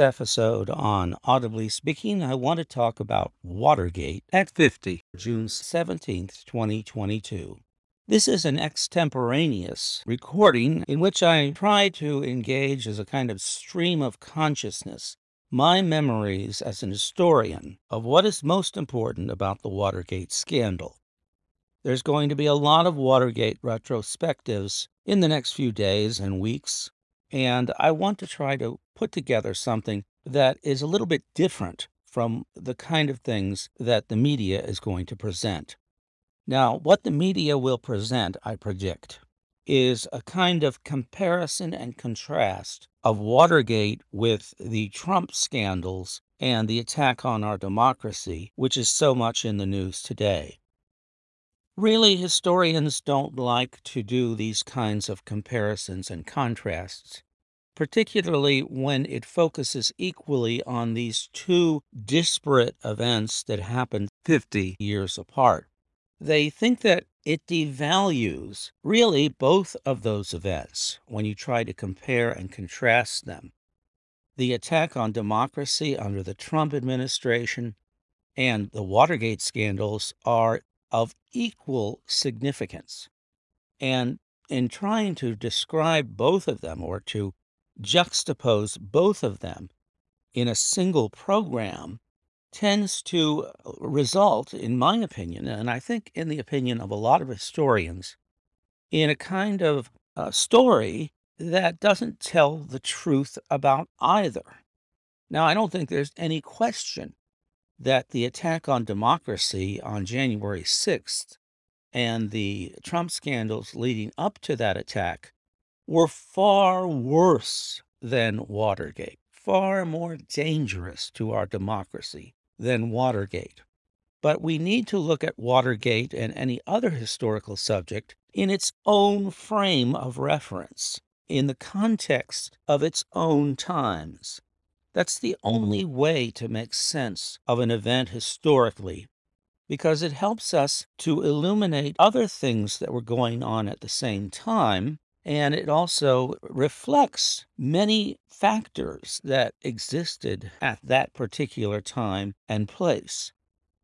episode on Audibly Speaking, I want to talk about Watergate at 50, June 17th, 2022. This is an extemporaneous recording in which I try to engage as a kind of stream of consciousness my memories as an historian of what is most important about the Watergate scandal. There's going to be a lot of Watergate retrospectives in the next few days and weeks, and I want to try to put together something that is a little bit different from the kind of things that the media is going to present. Now, what the media will present, I predict, is a kind of comparison and contrast of Watergate with the Trump scandals and the attack on our democracy, which is so much in the news today. Really, historians don't like to do these kinds of comparisons and contrasts, particularly when it focuses equally on these two disparate events that happened 50 years apart. They think that it devalues really both of those events when you try to compare and contrast them. The attack on democracy under the Trump administration and the Watergate scandals are of equal significance. And in trying to describe both of them or to juxtapose both of them in a single program tends to uh, result, in my opinion, and I think in the opinion of a lot of historians, in a kind of uh, story that doesn't tell the truth about either. Now, I don't think there's any question that the attack on democracy on January 6th and the Trump scandals leading up to that attack were far worse than Watergate, far more dangerous to our democracy than Watergate. But we need to look at Watergate and any other historical subject in its own frame of reference, in the context of its own times. That's the only way to make sense of an event historically, because it helps us to illuminate other things that were going on at the same time. And it also reflects many factors that existed at that particular time and place.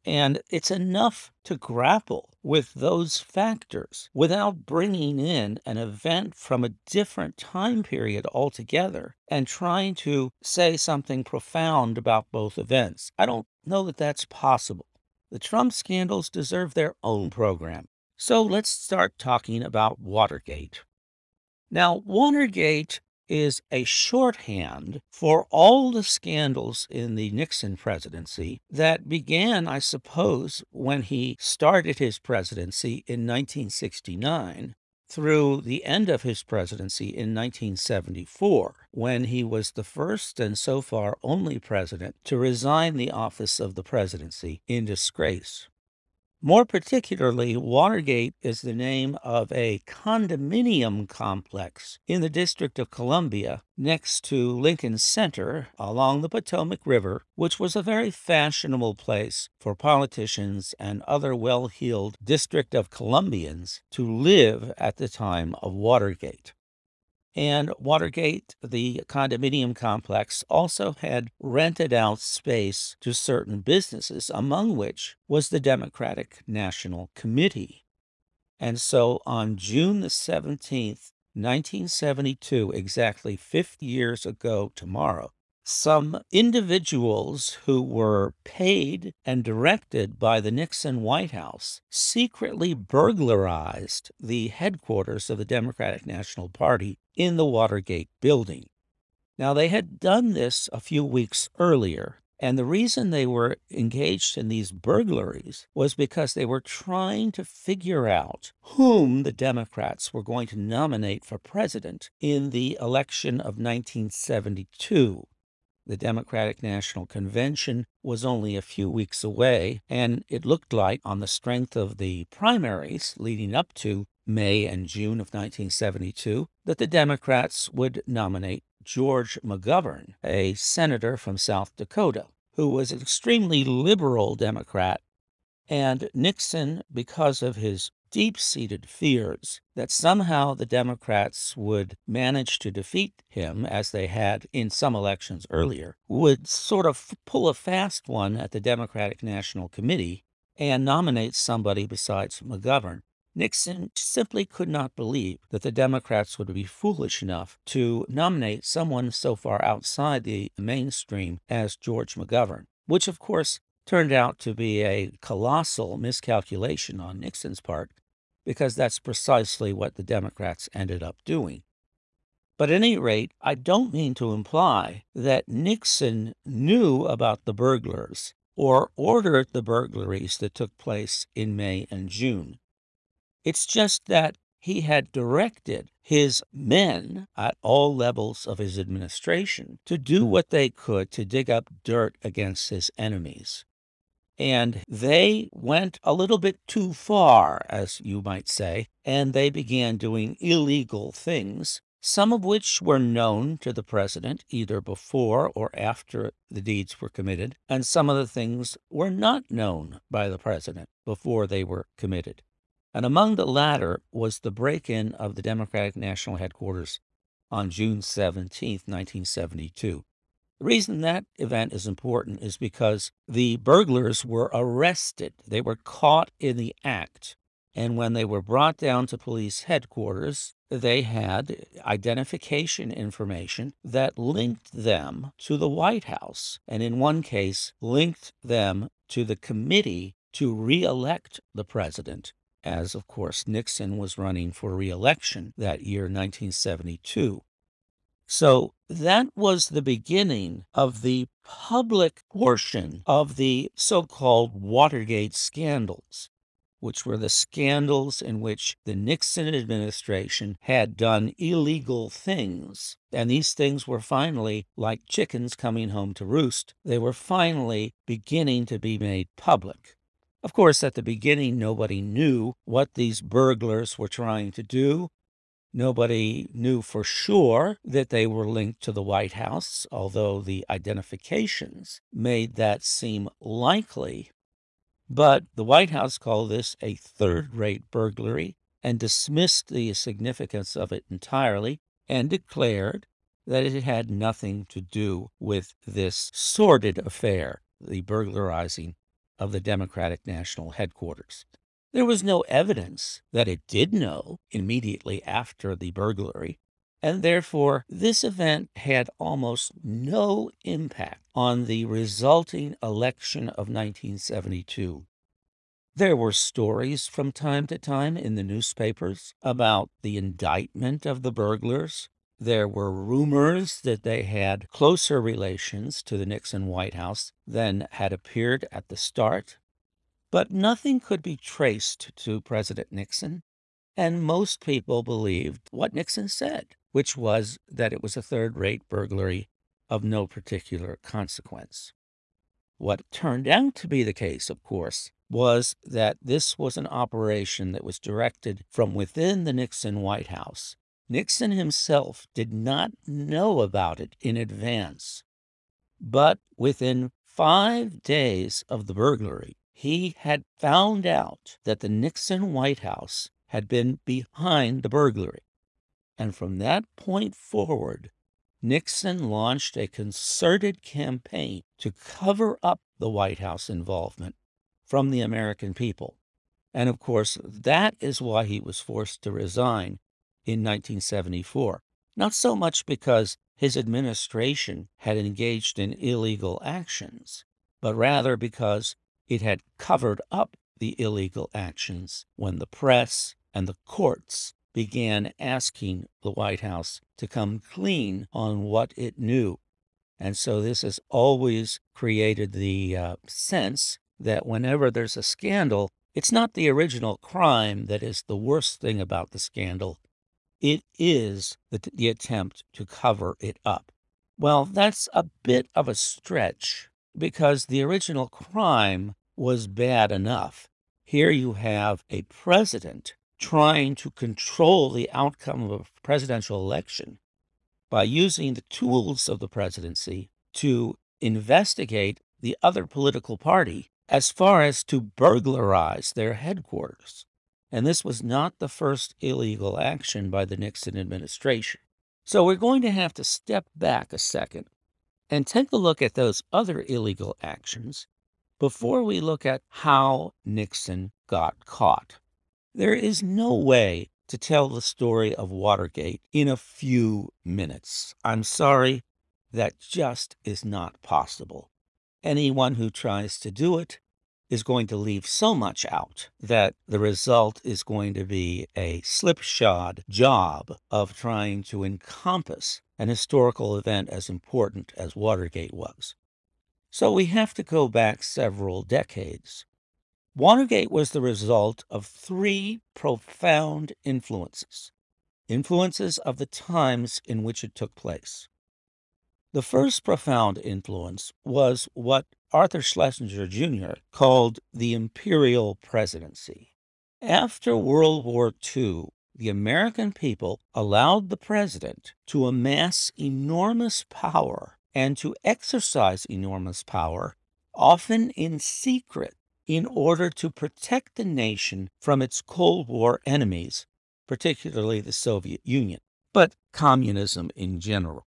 And it's enough to grapple with those factors without bringing in an event from a different time period altogether and trying to say something profound about both events. I don't know that that's possible. The Trump scandals deserve their own program. So let's start talking about Watergate. Now, Watergate is a shorthand for all the scandals in the Nixon presidency that began, I suppose, when he started his presidency in 1969 through the end of his presidency in 1974, when he was the first and so far only president to resign the office of the presidency in disgrace. More particularly, Watergate is the name of a condominium complex in the District of Columbia next to Lincoln Center along the Potomac River, which was a very fashionable place for politicians and other well heeled District of Columbians to live at the time of Watergate. And Watergate, the condominium complex, also had rented out space to certain businesses, among which was the Democratic National Committee. And so on June the 17th, 1972, exactly 50 years ago tomorrow, some individuals who were paid and directed by the Nixon White House secretly burglarized the headquarters of the Democratic National Party in the Watergate building. Now, they had done this a few weeks earlier, and the reason they were engaged in these burglaries was because they were trying to figure out whom the Democrats were going to nominate for president in the election of 1972. The Democratic National Convention was only a few weeks away, and it looked like, on the strength of the primaries leading up to May and June of 1972, that the Democrats would nominate George McGovern, a senator from South Dakota, who was an extremely liberal Democrat. And Nixon, because of his deep seated fears that somehow the Democrats would manage to defeat him, as they had in some elections earlier, would sort of pull a fast one at the Democratic National Committee and nominate somebody besides McGovern. Nixon simply could not believe that the Democrats would be foolish enough to nominate someone so far outside the mainstream as George McGovern, which of course turned out to be a colossal miscalculation on Nixon's part, because that's precisely what the Democrats ended up doing. But at any rate, I don't mean to imply that Nixon knew about the burglars or ordered the burglaries that took place in May and June. It's just that he had directed his men at all levels of his administration to do what they could to dig up dirt against his enemies. And they went a little bit too far, as you might say, and they began doing illegal things, some of which were known to the president either before or after the deeds were committed, and some of the things were not known by the president before they were committed and among the latter was the break in of the Democratic National Headquarters on June 17, 1972. The reason that event is important is because the burglars were arrested. They were caught in the act. And when they were brought down to police headquarters, they had identification information that linked them to the White House, and in one case, linked them to the committee to reelect the president as of course Nixon was running for reelection that year, 1972. So that was the beginning of the public portion of the so called Watergate scandals, which were the scandals in which the Nixon administration had done illegal things. And these things were finally, like chickens coming home to roost, they were finally beginning to be made public. Of course, at the beginning, nobody knew what these burglars were trying to do. Nobody knew for sure that they were linked to the White House, although the identifications made that seem likely. But the White House called this a third rate burglary and dismissed the significance of it entirely and declared that it had nothing to do with this sordid affair, the burglarizing of the Democratic National Headquarters. There was no evidence that it did know immediately after the burglary, and therefore this event had almost no impact on the resulting election of 1972. There were stories from time to time in the newspapers about the indictment of the burglars, there were rumors that they had closer relations to the Nixon White House than had appeared at the start, but nothing could be traced to President Nixon, and most people believed what Nixon said, which was that it was a third rate burglary of no particular consequence. What turned out to be the case, of course, was that this was an operation that was directed from within the Nixon White House Nixon himself did not know about it in advance. But within five days of the burglary, he had found out that the Nixon White House had been behind the burglary. And from that point forward, Nixon launched a concerted campaign to cover up the White House involvement from the American people. And of course, that is why he was forced to resign in 1974, not so much because his administration had engaged in illegal actions, but rather because it had covered up the illegal actions when the press and the courts began asking the White House to come clean on what it knew. And so this has always created the uh, sense that whenever there's a scandal, it's not the original crime that is the worst thing about the scandal, it is the, the attempt to cover it up. Well, that's a bit of a stretch because the original crime was bad enough. Here you have a president trying to control the outcome of a presidential election by using the tools of the presidency to investigate the other political party as far as to burglarize their headquarters. and this was not the first illegal action by the Nixon administration. So we're going to have to step back a second and take a look at those other illegal actions before we look at how Nixon got caught. There is no way to tell the story of Watergate in a few minutes. I'm sorry, that just is not possible. Anyone who tries to do it is going to leave so much out that the result is going to be a slipshod job of trying to encompass an historical event as important as Watergate was. So we have to go back several decades. Watergate was the result of three profound influences, influences of the times in which it took place. The first profound influence was what Arthur Schlesinger Jr. called the imperial presidency. After World War II, the American people allowed the president to amass enormous power and to exercise enormous power, often in secret, in order to protect the nation from its Cold War enemies, particularly the Soviet Union, but communism in general.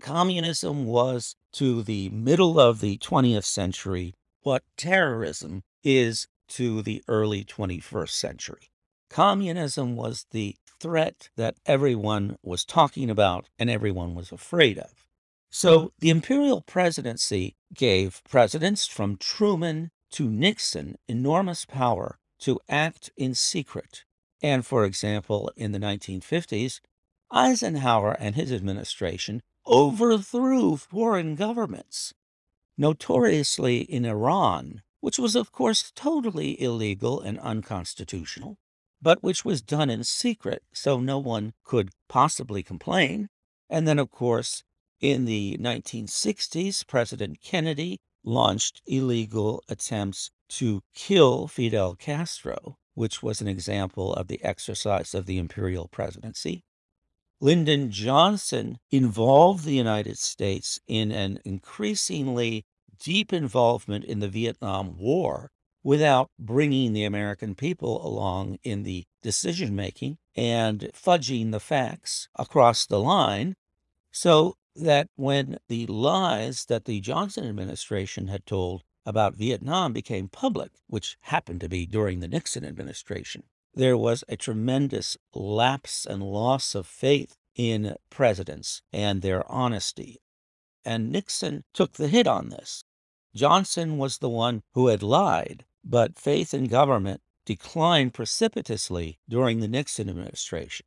Communism was to the middle of the 20th century what terrorism is to the early 21st century. Communism was the threat that everyone was talking about and everyone was afraid of. So the imperial presidency gave presidents from Truman to Nixon enormous power to act in secret. And for example, in the 1950s, Eisenhower and his administration overthrew foreign governments, notoriously in Iran, which was, of course, totally illegal and unconstitutional, but which was done in secret so no one could possibly complain. And then, of course, in the 1960s, President Kennedy launched illegal attempts to kill Fidel Castro, which was an example of the exercise of the imperial presidency. Lyndon Johnson involved the United States in an increasingly deep involvement in the Vietnam War without bringing the American people along in the decision making and fudging the facts across the line so that when the lies that the Johnson administration had told about Vietnam became public, which happened to be during the Nixon administration, there was a tremendous lapse and loss of faith in presidents and their honesty. And Nixon took the hit on this. Johnson was the one who had lied, but faith in government declined precipitously during the Nixon administration.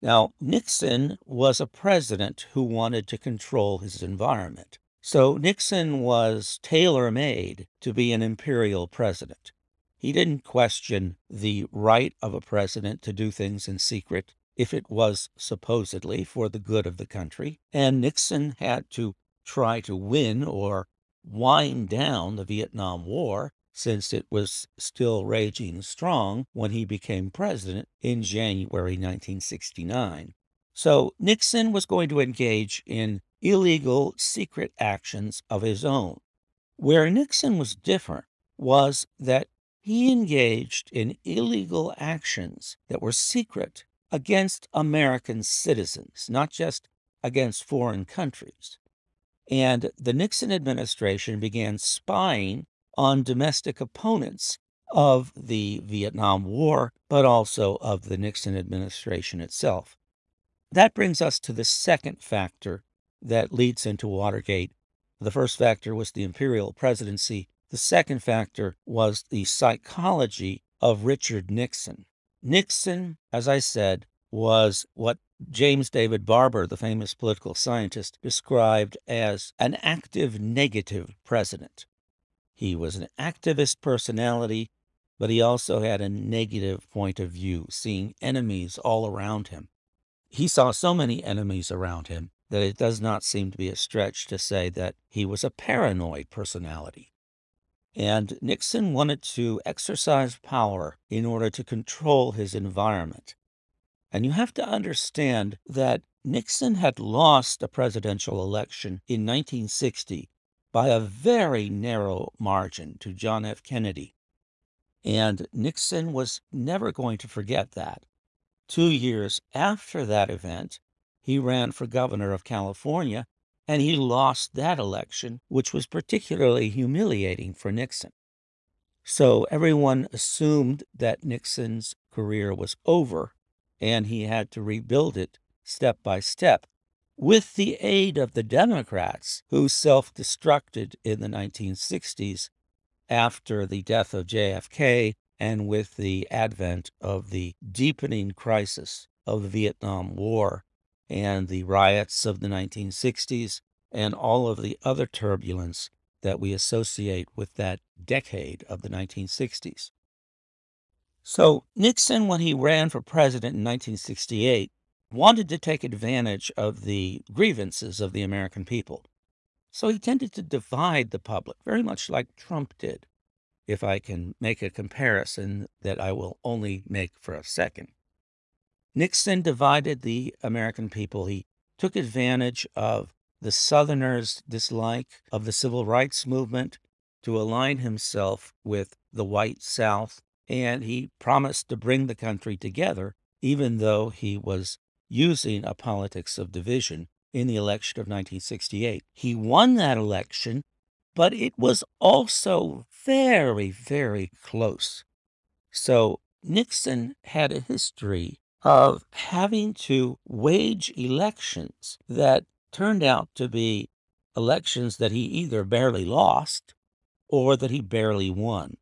Now, Nixon was a president who wanted to control his environment. So Nixon was tailor made to be an imperial president. He didn't question the right of a president to do things in secret if it was supposedly for the good of the country. And Nixon had to try to win or wind down the Vietnam War since it was still raging strong when he became president in January 1969. So Nixon was going to engage in illegal secret actions of his own. Where Nixon was different was that he engaged in illegal actions that were secret against American citizens, not just against foreign countries. And the Nixon administration began spying on domestic opponents of the Vietnam War, but also of the Nixon administration itself. That brings us to the second factor that leads into Watergate. The first factor was the imperial presidency the second factor was the psychology of Richard Nixon. Nixon, as I said, was what James David Barber, the famous political scientist, described as an active negative president. He was an activist personality, but he also had a negative point of view, seeing enemies all around him. He saw so many enemies around him that it does not seem to be a stretch to say that he was a paranoid personality. And Nixon wanted to exercise power in order to control his environment. And you have to understand that Nixon had lost a presidential election in 1960 by a very narrow margin to John F. Kennedy. And Nixon was never going to forget that. Two years after that event, he ran for governor of California and he lost that election, which was particularly humiliating for Nixon. So everyone assumed that Nixon's career was over and he had to rebuild it step by step with the aid of the Democrats who self destructed in the 1960s after the death of JFK and with the advent of the deepening crisis of the Vietnam War and the riots of the 1960s and all of the other turbulence that we associate with that decade of the 1960s. So, Nixon, when he ran for president in 1968, wanted to take advantage of the grievances of the American people. So he tended to divide the public, very much like Trump did, if I can make a comparison that I will only make for a second. Nixon divided the American people. He took advantage of the Southerners' dislike of the civil rights movement to align himself with the white South, and he promised to bring the country together, even though he was using a politics of division in the election of 1968. He won that election, but it was also very, very close. So Nixon had a history of having to wage elections that turned out to be elections that he either barely lost or that he barely won.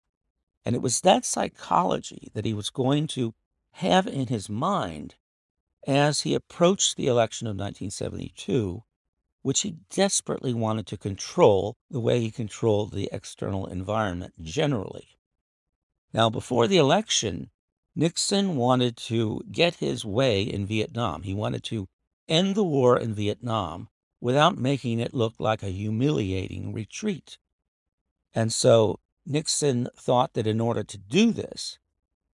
And it was that psychology that he was going to have in his mind as he approached the election of 1972, which he desperately wanted to control the way he controlled the external environment generally. Now, before the election, Nixon wanted to get his way in Vietnam. He wanted to end the war in Vietnam without making it look like a humiliating retreat. And so Nixon thought that in order to do this,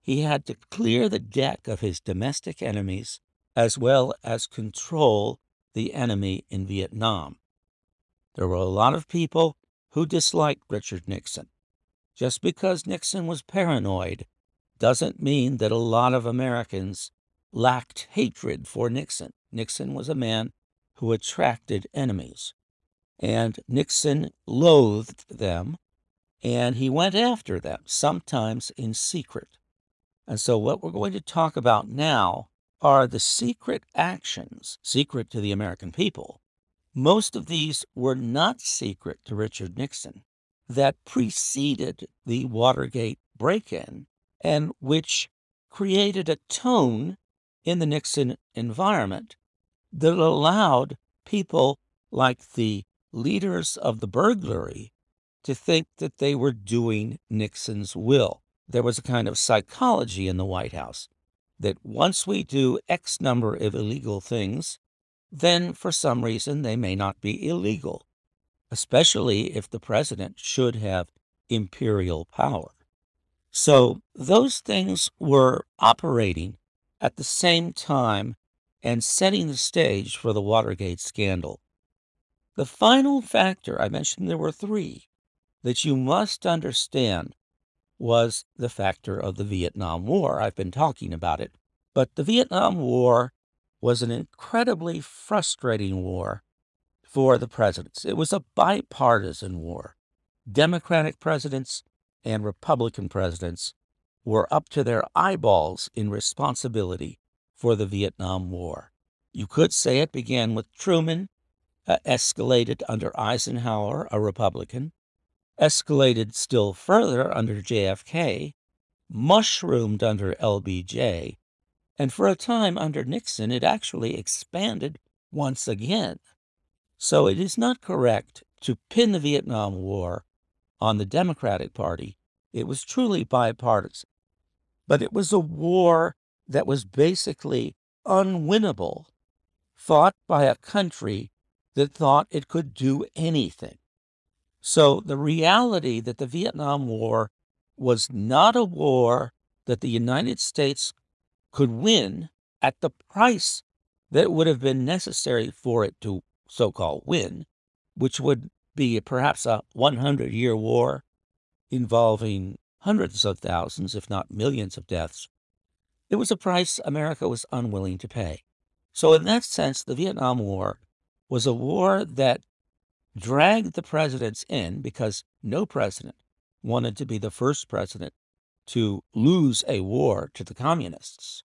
he had to clear the deck of his domestic enemies as well as control the enemy in Vietnam. There were a lot of people who disliked Richard Nixon. Just because Nixon was paranoid doesn't mean that a lot of Americans lacked hatred for Nixon. Nixon was a man who attracted enemies. And Nixon loathed them, and he went after them, sometimes in secret. And so, what we're going to talk about now are the secret actions, secret to the American people. Most of these were not secret to Richard Nixon, that preceded the Watergate break in and which created a tone in the Nixon environment that allowed people like the leaders of the burglary to think that they were doing Nixon's will. There was a kind of psychology in the White House that once we do X number of illegal things, then for some reason they may not be illegal, especially if the president should have imperial power. So those things were operating at the same time and setting the stage for the Watergate scandal. The final factor, I mentioned there were three, that you must understand was the factor of the Vietnam War. I've been talking about it. But the Vietnam War was an incredibly frustrating war for the presidents. It was a bipartisan war. Democratic presidents and Republican presidents were up to their eyeballs in responsibility for the Vietnam War. You could say it began with Truman, uh, escalated under Eisenhower, a Republican, escalated still further under JFK, mushroomed under LBJ, and for a time under Nixon, it actually expanded once again. So it is not correct to pin the Vietnam War on the Democratic Party. It was truly bipartisan. But it was a war that was basically unwinnable, fought by a country that thought it could do anything. So the reality that the Vietnam War was not a war that the United States could win at the price that would have been necessary for it to so called win, which would be perhaps a 100 year war involving hundreds of thousands, if not millions of deaths, it was a price America was unwilling to pay. So, in that sense, the Vietnam War was a war that dragged the presidents in because no president wanted to be the first president to lose a war to the communists.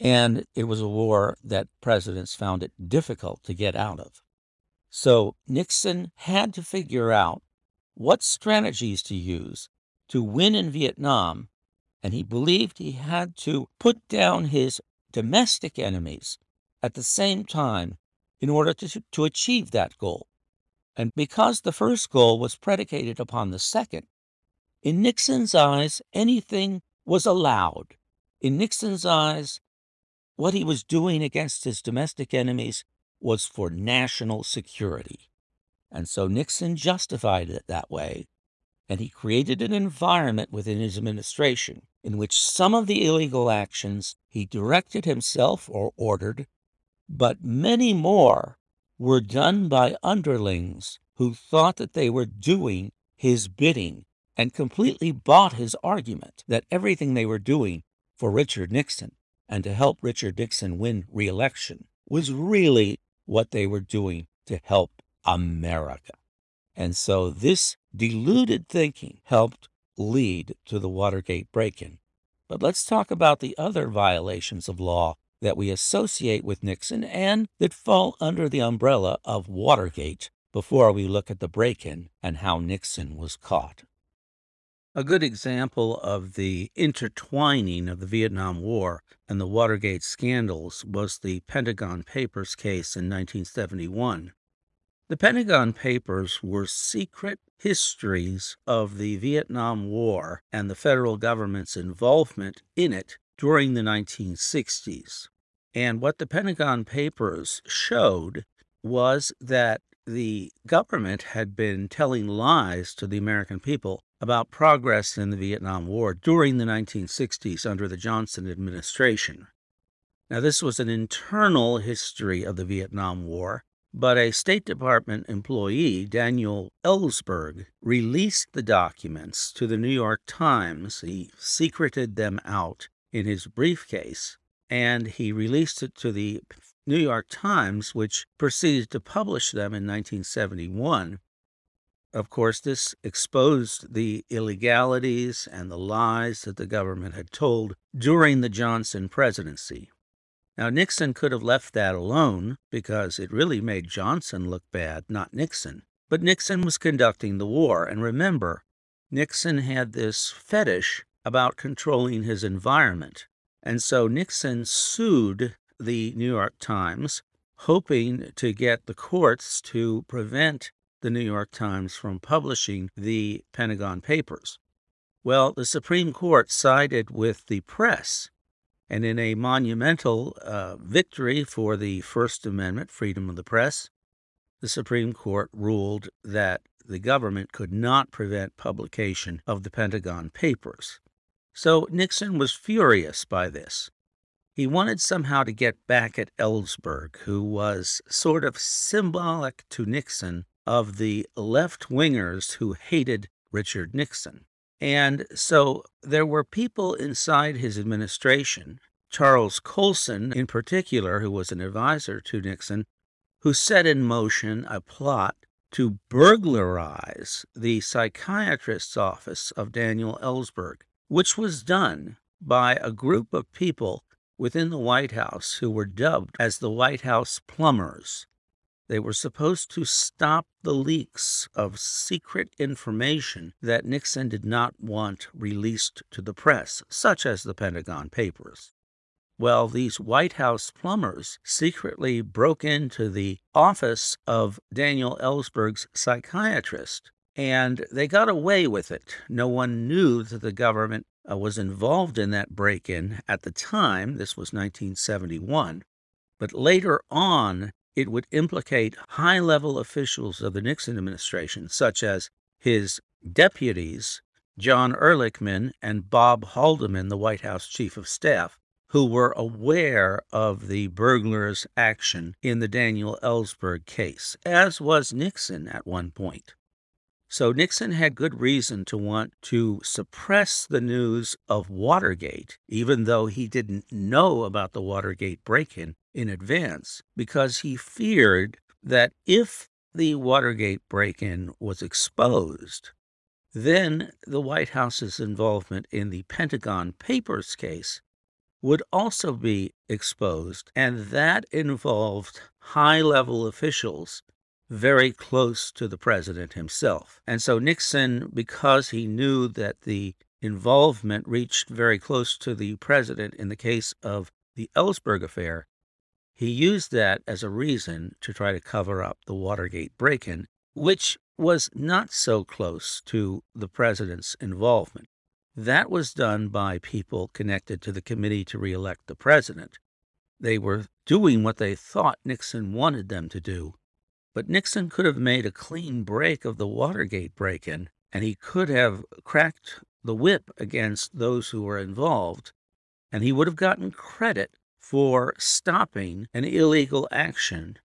And it was a war that presidents found it difficult to get out of. So Nixon had to figure out what strategies to use to win in Vietnam, and he believed he had to put down his domestic enemies at the same time in order to, to achieve that goal. And because the first goal was predicated upon the second, in Nixon's eyes, anything was allowed. In Nixon's eyes, what he was doing against his domestic enemies was for national security. And so Nixon justified it that way, and he created an environment within his administration in which some of the illegal actions he directed himself or ordered but many more were done by underlings who thought that they were doing his bidding and completely bought his argument that everything they were doing for Richard Nixon and to help Richard Nixon win reelection was really what they were doing to help America. And so this deluded thinking helped lead to the Watergate break in. But let's talk about the other violations of law that we associate with Nixon and that fall under the umbrella of Watergate before we look at the break in and how Nixon was caught. A good example of the intertwining of the Vietnam War and the Watergate scandals was the Pentagon Papers case in 1971. The Pentagon Papers were secret histories of the Vietnam War and the federal government's involvement in it during the 1960s. And what the Pentagon Papers showed was that the government had been telling lies to the American people about progress in the Vietnam War during the 1960s under the Johnson administration. Now, this was an internal history of the Vietnam War, but a State Department employee, Daniel Ellsberg, released the documents to the New York Times. He secreted them out in his briefcase and he released it to the New York Times, which proceeded to publish them in 1971. Of course, this exposed the illegalities and the lies that the government had told during the Johnson presidency. Now, Nixon could have left that alone because it really made Johnson look bad, not Nixon. But Nixon was conducting the war, and remember, Nixon had this fetish about controlling his environment. And so Nixon sued the New York Times, hoping to get the courts to prevent the New York Times from publishing the Pentagon Papers. Well, the Supreme Court sided with the press, and in a monumental uh, victory for the First Amendment, freedom of the press, the Supreme Court ruled that the government could not prevent publication of the Pentagon Papers. So Nixon was furious by this. He wanted somehow to get back at Ellsberg, who was sort of symbolic to Nixon of the left wingers who hated Richard Nixon. And so there were people inside his administration, Charles Colson in particular, who was an advisor to Nixon, who set in motion a plot to burglarize the psychiatrist's office of Daniel Ellsberg which was done by a group of people within the White House who were dubbed as the White House plumbers. They were supposed to stop the leaks of secret information that Nixon did not want released to the press, such as the Pentagon Papers. Well, these White House plumbers secretly broke into the office of Daniel Ellsberg's psychiatrist and they got away with it. No one knew that the government uh, was involved in that break in at the time. This was 1971. But later on, it would implicate high level officials of the Nixon administration, such as his deputies, John Ehrlichman and Bob Haldeman, the White House chief of staff, who were aware of the burglars' action in the Daniel Ellsberg case, as was Nixon at one point. So Nixon had good reason to want to suppress the news of Watergate, even though he didn't know about the Watergate break in advance, because he feared that if the Watergate break in was exposed, then the White House's involvement in the Pentagon Papers case would also be exposed, and that involved high level officials very close to the president himself. And so Nixon, because he knew that the involvement reached very close to the president in the case of the Ellsberg affair, he used that as a reason to try to cover up the Watergate break in, which was not so close to the president's involvement. That was done by people connected to the committee to reelect the president. They were doing what they thought Nixon wanted them to do, but Nixon could have made a clean break of the Watergate break in, and he could have cracked the whip against those who were involved, and he would have gotten credit for stopping an illegal action,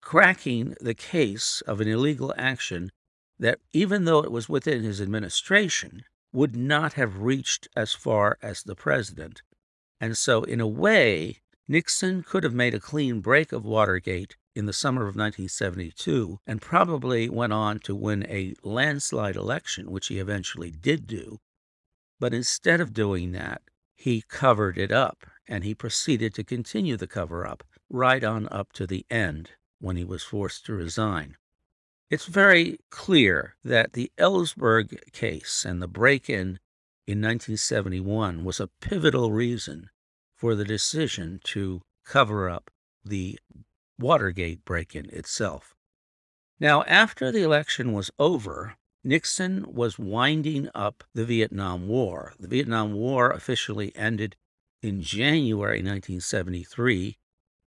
cracking the case of an illegal action that, even though it was within his administration, would not have reached as far as the president. And so, in a way, Nixon could have made a clean break of Watergate in the summer of 1972 and probably went on to win a landslide election, which he eventually did do. But instead of doing that, he covered it up and he proceeded to continue the cover up right on up to the end when he was forced to resign. It's very clear that the Ellsberg case and the break in in 1971 was a pivotal reason for the decision to cover up the Watergate break in itself. Now, after the election was over, Nixon was winding up the Vietnam War. The Vietnam War officially ended in January 1973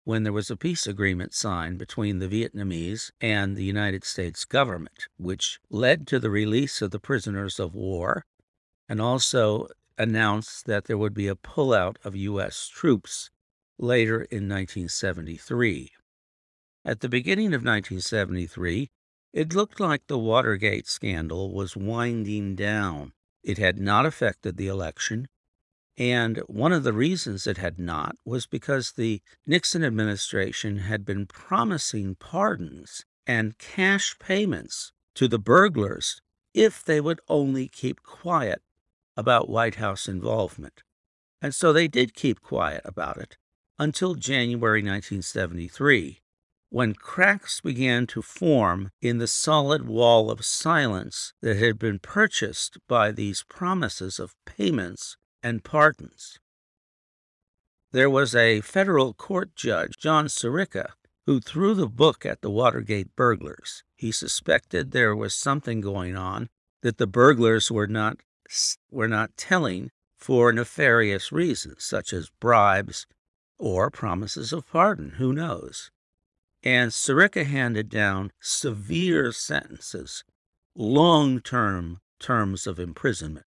when there was a peace agreement signed between the Vietnamese and the United States government, which led to the release of the prisoners of war and also announced that there would be a pullout of U.S. troops later in 1973. At the beginning of 1973, it looked like the Watergate scandal was winding down. It had not affected the election. And one of the reasons it had not was because the Nixon administration had been promising pardons and cash payments to the burglars if they would only keep quiet about White House involvement. And so they did keep quiet about it until January 1973 when cracks began to form in the solid wall of silence that had been purchased by these promises of payments and pardons. There was a federal court judge, John Sirica, who threw the book at the Watergate burglars. He suspected there was something going on that the burglars were not were not telling for nefarious reasons, such as bribes or promises of pardon. Who knows? And Sirica handed down severe sentences, long term terms of imprisonment.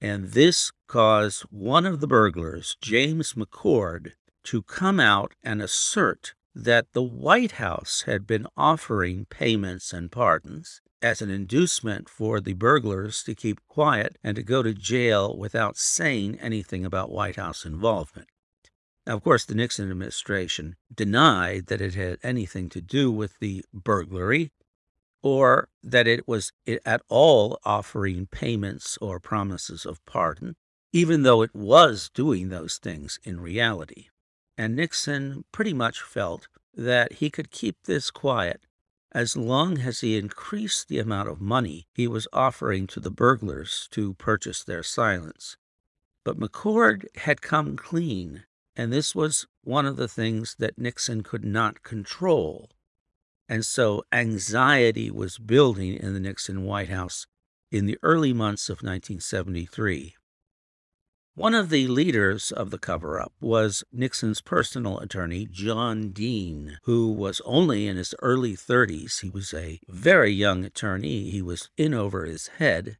And this caused one of the burglars, James McCord, to come out and assert that the White House had been offering payments and pardons as an inducement for the burglars to keep quiet and to go to jail without saying anything about White House involvement. Now, of course, the Nixon administration denied that it had anything to do with the burglary or that it was at all offering payments or promises of pardon, even though it was doing those things in reality. And Nixon pretty much felt that he could keep this quiet as long as he increased the amount of money he was offering to the burglars to purchase their silence. But McCord had come clean and this was one of the things that Nixon could not control. And so anxiety was building in the Nixon White House in the early months of 1973. One of the leaders of the cover up was Nixon's personal attorney, John Dean, who was only in his early 30s. He was a very young attorney. He was in over his head,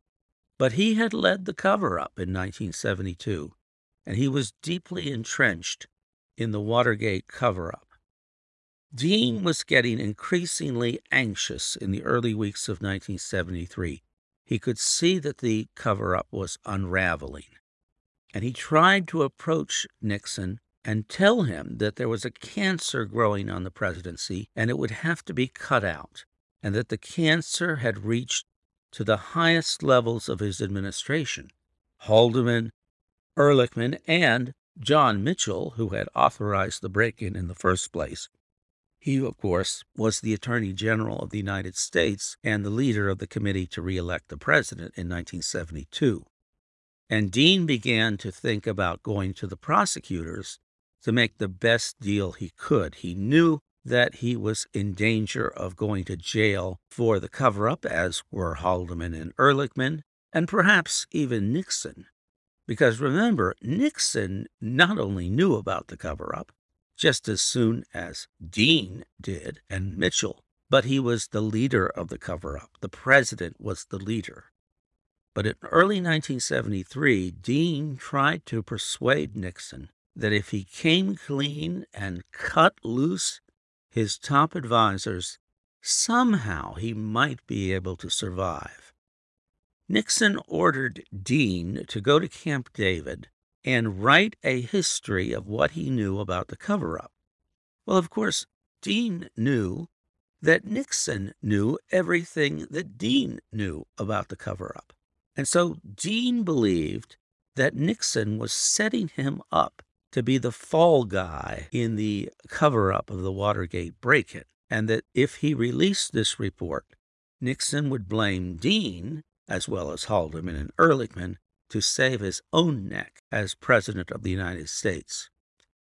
but he had led the cover up in 1972 and he was deeply entrenched in the Watergate cover up. Dean was getting increasingly anxious in the early weeks of 1973. He could see that the cover up was unraveling. And he tried to approach Nixon and tell him that there was a cancer growing on the presidency and it would have to be cut out, and that the cancer had reached to the highest levels of his administration. Haldeman, Ehrlichman, and John Mitchell, who had authorized the break in in the first place, he, of course, was the Attorney General of the United States and the leader of the committee to reelect the president in 1972. And Dean began to think about going to the prosecutors to make the best deal he could. He knew that he was in danger of going to jail for the cover up, as were Haldeman and Ehrlichman, and perhaps even Nixon. Because remember, Nixon not only knew about the cover up, just as soon as Dean did and Mitchell, but he was the leader of the cover up. The president was the leader. But in early 1973, Dean tried to persuade Nixon that if he came clean and cut loose his top advisors, somehow he might be able to survive. Nixon ordered Dean to go to Camp David and write a history of what he knew about the cover up. Well, of course, Dean knew that Nixon knew everything that Dean knew about the cover up. And so Dean believed that Nixon was setting him up to be the fall guy in the cover up of the Watergate break in, and that if he released this report, Nixon would blame Dean, as well as Haldeman and Ehrlichman, to save his own neck as President of the United States.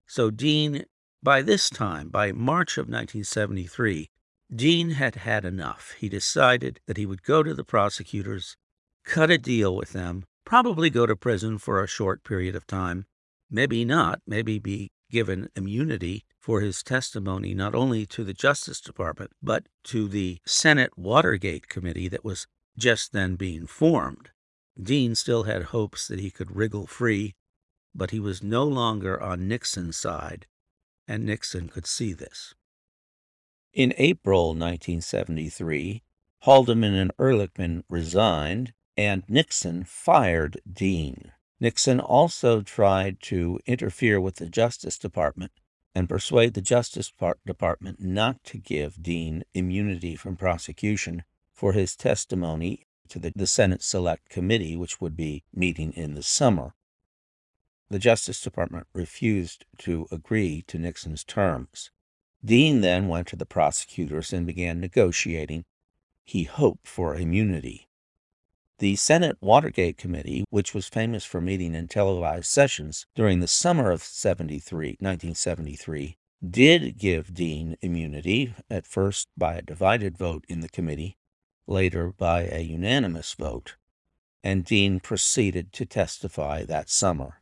So Dean, by this time, by March of 1973, Dean had had enough. He decided that he would go to the prosecutors, cut a deal with them, probably go to prison for a short period of time, maybe not, maybe be given immunity for his testimony not only to the Justice Department, but to the Senate Watergate Committee that was just then being formed. Dean still had hopes that he could wriggle free, but he was no longer on Nixon's side, and Nixon could see this. In April 1973, Haldeman and Ehrlichman resigned, and Nixon fired Dean. Nixon also tried to interfere with the Justice Department and persuade the Justice Department not to give Dean immunity from prosecution for his testimony to the, the Senate Select Committee, which would be meeting in the summer. The Justice Department refused to agree to Nixon's terms. Dean then went to the prosecutors and began negotiating. He hoped for immunity. The Senate Watergate Committee, which was famous for meeting in televised sessions during the summer of 73, 1973, did give Dean immunity, at first by a divided vote in the committee, later by a unanimous vote, and Dean proceeded to testify that summer.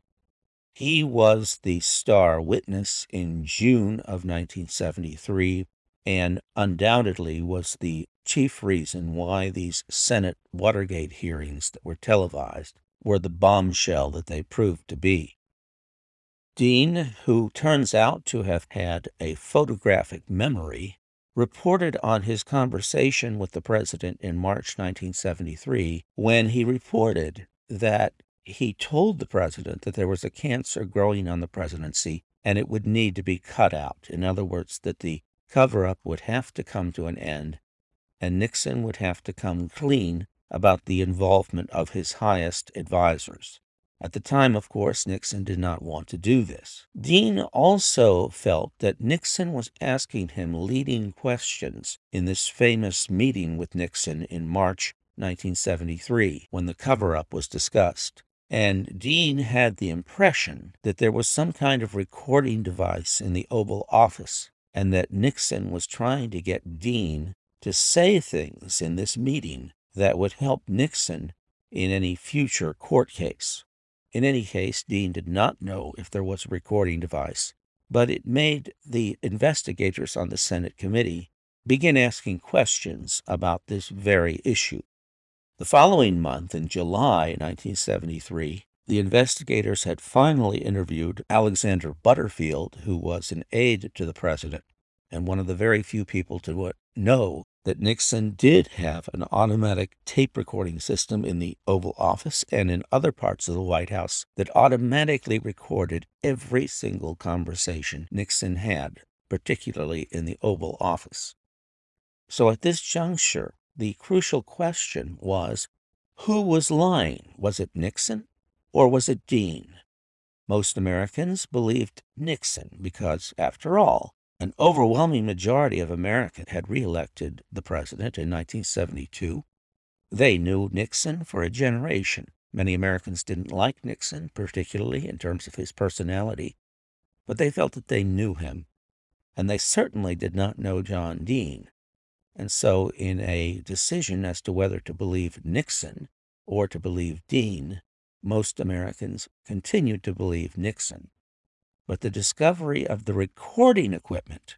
He was the star witness in June of 1973 and undoubtedly was the chief reason why these Senate Watergate hearings that were televised were the bombshell that they proved to be. Dean, who turns out to have had a photographic memory, reported on his conversation with the president in March 1973 when he reported that he told the president that there was a cancer growing on the presidency and it would need to be cut out. In other words, that the cover up would have to come to an end and Nixon would have to come clean about the involvement of his highest advisers. At the time, of course, Nixon did not want to do this. Dean also felt that Nixon was asking him leading questions in this famous meeting with Nixon in March 1973 when the cover up was discussed. And Dean had the impression that there was some kind of recording device in the Oval Office and that Nixon was trying to get Dean to say things in this meeting that would help Nixon in any future court case. In any case, Dean did not know if there was a recording device, but it made the investigators on the Senate committee begin asking questions about this very issue. The following month, in July 1973, the investigators had finally interviewed Alexander Butterfield, who was an aide to the president, and one of the very few people to uh, know that Nixon did have an automatic tape recording system in the Oval Office and in other parts of the White House that automatically recorded every single conversation Nixon had, particularly in the Oval Office. So at this juncture, the crucial question was who was lying? Was it Nixon or was it Dean? Most Americans believed Nixon because, after all, an overwhelming majority of Americans had reelected the president in 1972. They knew Nixon for a generation. Many Americans didn't like Nixon, particularly in terms of his personality, but they felt that they knew him. And they certainly did not know John Dean. And so, in a decision as to whether to believe Nixon or to believe Dean, most Americans continued to believe Nixon. But the discovery of the recording equipment,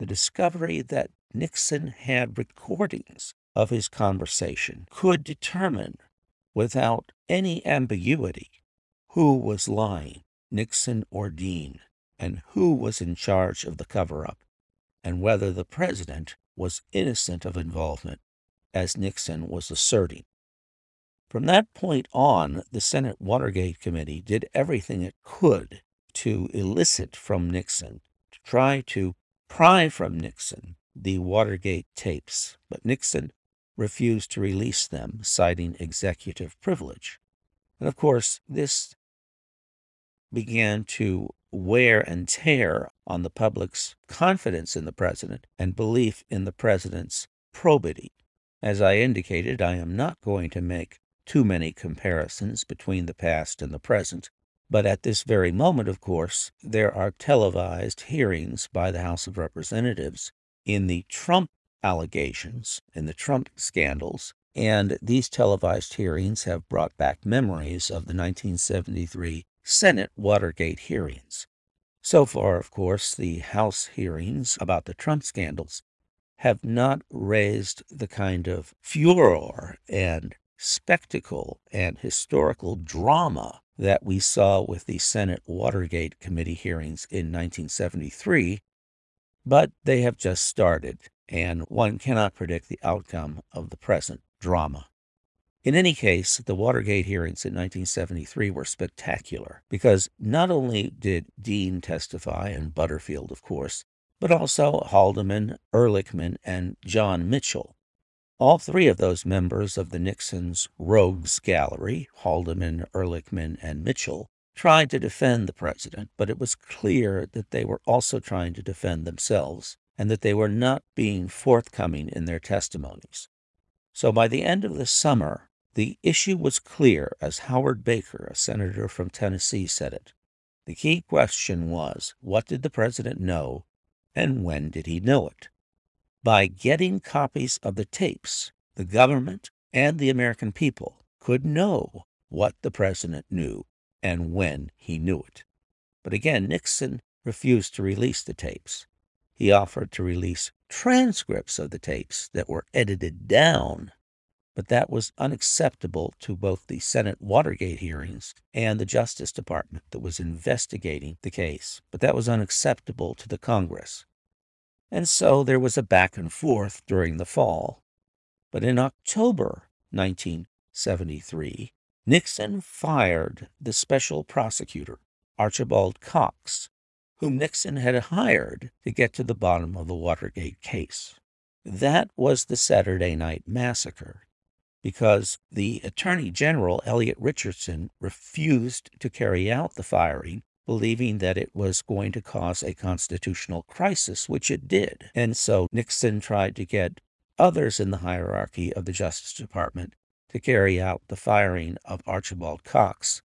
the discovery that Nixon had recordings of his conversation, could determine without any ambiguity who was lying, Nixon or Dean, and who was in charge of the cover up, and whether the president was innocent of involvement, as Nixon was asserting. From that point on, the Senate Watergate Committee did everything it could to elicit from Nixon, to try to pry from Nixon the Watergate tapes, but Nixon refused to release them, citing executive privilege. And of course, this began to wear and tear on the public's confidence in the president and belief in the president's probity. As I indicated, I am not going to make too many comparisons between the past and the present. But at this very moment, of course, there are televised hearings by the House of Representatives in the Trump allegations, in the Trump scandals. And these televised hearings have brought back memories of the 1973 Senate Watergate hearings. So far, of course, the House hearings about the Trump scandals have not raised the kind of furor and spectacle and historical drama that we saw with the Senate Watergate Committee hearings in 1973, but they have just started, and one cannot predict the outcome of the present drama. In any case, the Watergate hearings in 1973 were spectacular because not only did Dean testify, and Butterfield, of course, but also Haldeman, Ehrlichman, and John Mitchell, all three of those members of the Nixon's rogues gallery, Haldeman, Ehrlichman, and Mitchell, tried to defend the president, but it was clear that they were also trying to defend themselves and that they were not being forthcoming in their testimonies. So by the end of the summer, the issue was clear, as Howard Baker, a senator from Tennessee, said it. The key question was what did the president know and when did he know it? By getting copies of the tapes, the government and the American people could know what the president knew and when he knew it. But again, Nixon refused to release the tapes. He offered to release transcripts of the tapes that were edited down, but that was unacceptable to both the Senate Watergate hearings and the Justice Department that was investigating the case. But that was unacceptable to the Congress. And so there was a back and forth during the fall. But in October 1973, Nixon fired the special prosecutor, Archibald Cox, whom Nixon had hired to get to the bottom of the Watergate case. That was the Saturday Night Massacre, because the Attorney General, Elliot Richardson, refused to carry out the firing believing that it was going to cause a constitutional crisis, which it did. And so Nixon tried to get others in the hierarchy of the Justice Department to carry out the firing of Archibald Cox.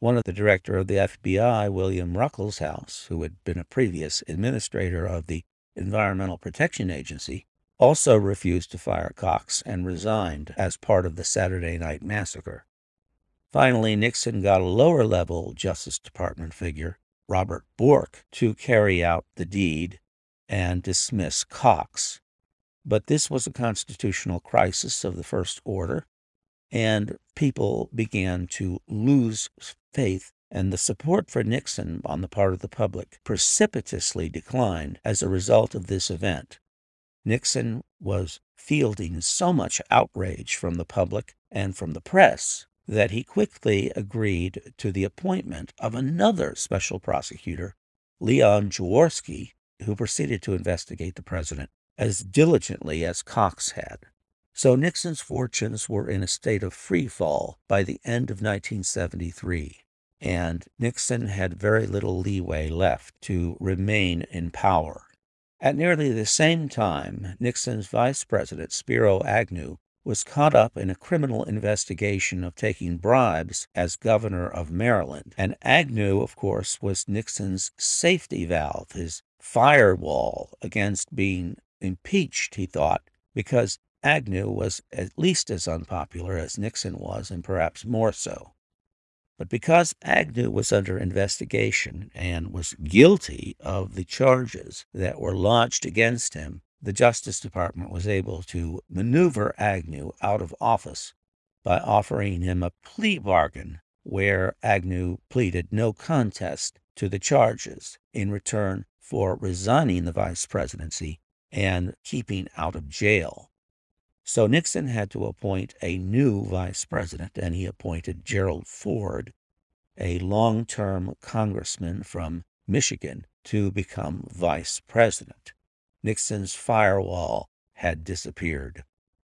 One of the director of the FBI, William Ruckelshaus, who had been a previous administrator of the Environmental Protection Agency, also refused to fire Cox and resigned as part of the Saturday Night Massacre. Finally, Nixon got a lower level Justice Department figure, Robert Bork, to carry out the deed and dismiss Cox. But this was a constitutional crisis of the first order, and people began to lose faith and the support for Nixon on the part of the public precipitously declined as a result of this event. Nixon was fielding so much outrage from the public and from the press that he quickly agreed to the appointment of another special prosecutor, Leon Jaworski, who proceeded to investigate the president as diligently as Cox had. So Nixon's fortunes were in a state of free fall by the end of 1973, and Nixon had very little leeway left to remain in power. At nearly the same time, Nixon's vice president, Spiro Agnew, was caught up in a criminal investigation of taking bribes as governor of Maryland. And Agnew, of course, was Nixon's safety valve, his firewall against being impeached, he thought, because Agnew was at least as unpopular as Nixon was, and perhaps more so. But because Agnew was under investigation and was guilty of the charges that were lodged against him, the Justice Department was able to maneuver Agnew out of office by offering him a plea bargain where Agnew pleaded no contest to the charges in return for resigning the vice presidency and keeping out of jail. So Nixon had to appoint a new vice president, and he appointed Gerald Ford, a long term congressman from Michigan, to become vice president. Nixon's firewall had disappeared.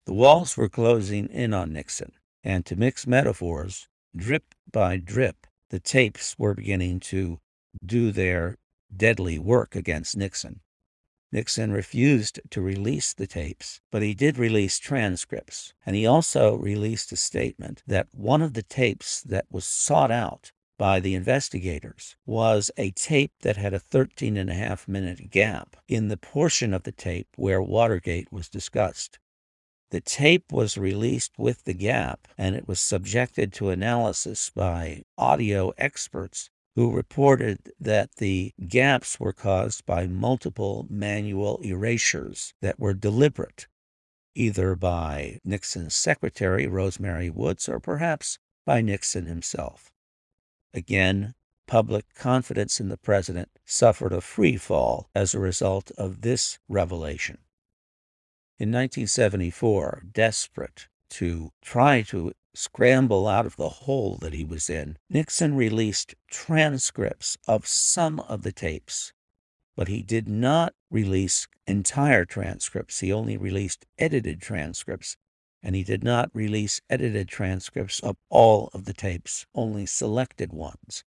The walls were closing in on Nixon, and to mix metaphors, drip by drip, the tapes were beginning to do their deadly work against Nixon. Nixon refused to release the tapes, but he did release transcripts. And he also released a statement that one of the tapes that was sought out by the investigators was a tape that had a 13 and a half minute gap in the portion of the tape where Watergate was discussed. The tape was released with the gap and it was subjected to analysis by audio experts who reported that the gaps were caused by multiple manual erasures that were deliberate, either by Nixon's secretary, Rosemary Woods, or perhaps by Nixon himself. Again, public confidence in the president suffered a free fall as a result of this revelation. In 1974, desperate to try to scramble out of the hole that he was in, Nixon released transcripts of some of the tapes, but he did not release entire transcripts. He only released edited transcripts, and he did not release edited transcripts of all of the tapes, only selected ones.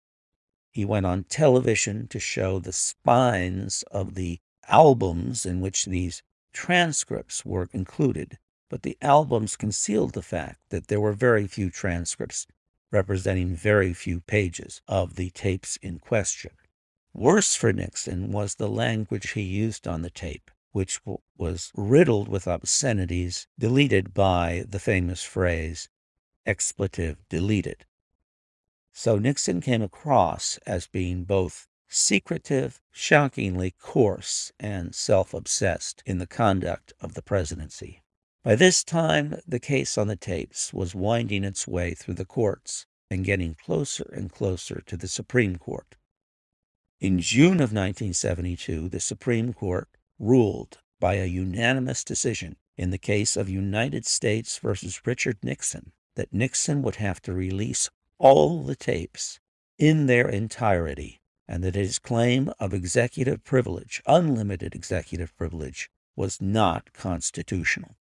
He went on television to show the spines of the albums in which these transcripts were included but the albums concealed the fact that there were very few transcripts representing very few pages of the tapes in question. Worse for Nixon was the language he used on the tape, which was riddled with obscenities deleted by the famous phrase, expletive deleted. So Nixon came across as being both secretive, shockingly coarse, and self obsessed in the conduct of the presidency. By this time, the case on the tapes was winding its way through the courts and getting closer and closer to the Supreme Court. In June of 1972, the Supreme Court ruled by a unanimous decision in the case of United States versus Richard Nixon that Nixon would have to release all the tapes in their entirety and that his claim of executive privilege, unlimited executive privilege, was not constitutional.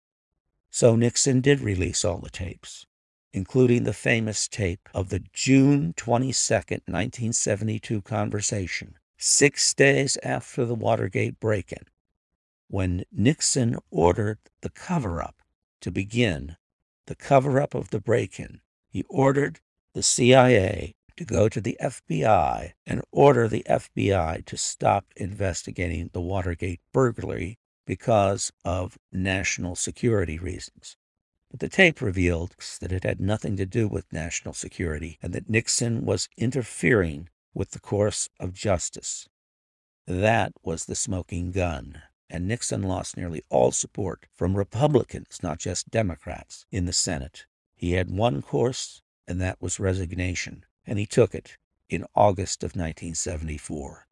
So Nixon did release all the tapes, including the famous tape of the June 22, 1972 conversation, six days after the Watergate break in, when Nixon ordered the cover up to begin, the cover up of the break in. He ordered the CIA to go to the FBI and order the FBI to stop investigating the Watergate burglary because of national security reasons. But the tape revealed that it had nothing to do with national security and that Nixon was interfering with the course of justice. That was the smoking gun, and Nixon lost nearly all support from Republicans, not just Democrats, in the Senate. He had one course, and that was resignation, and he took it. in August of 1974.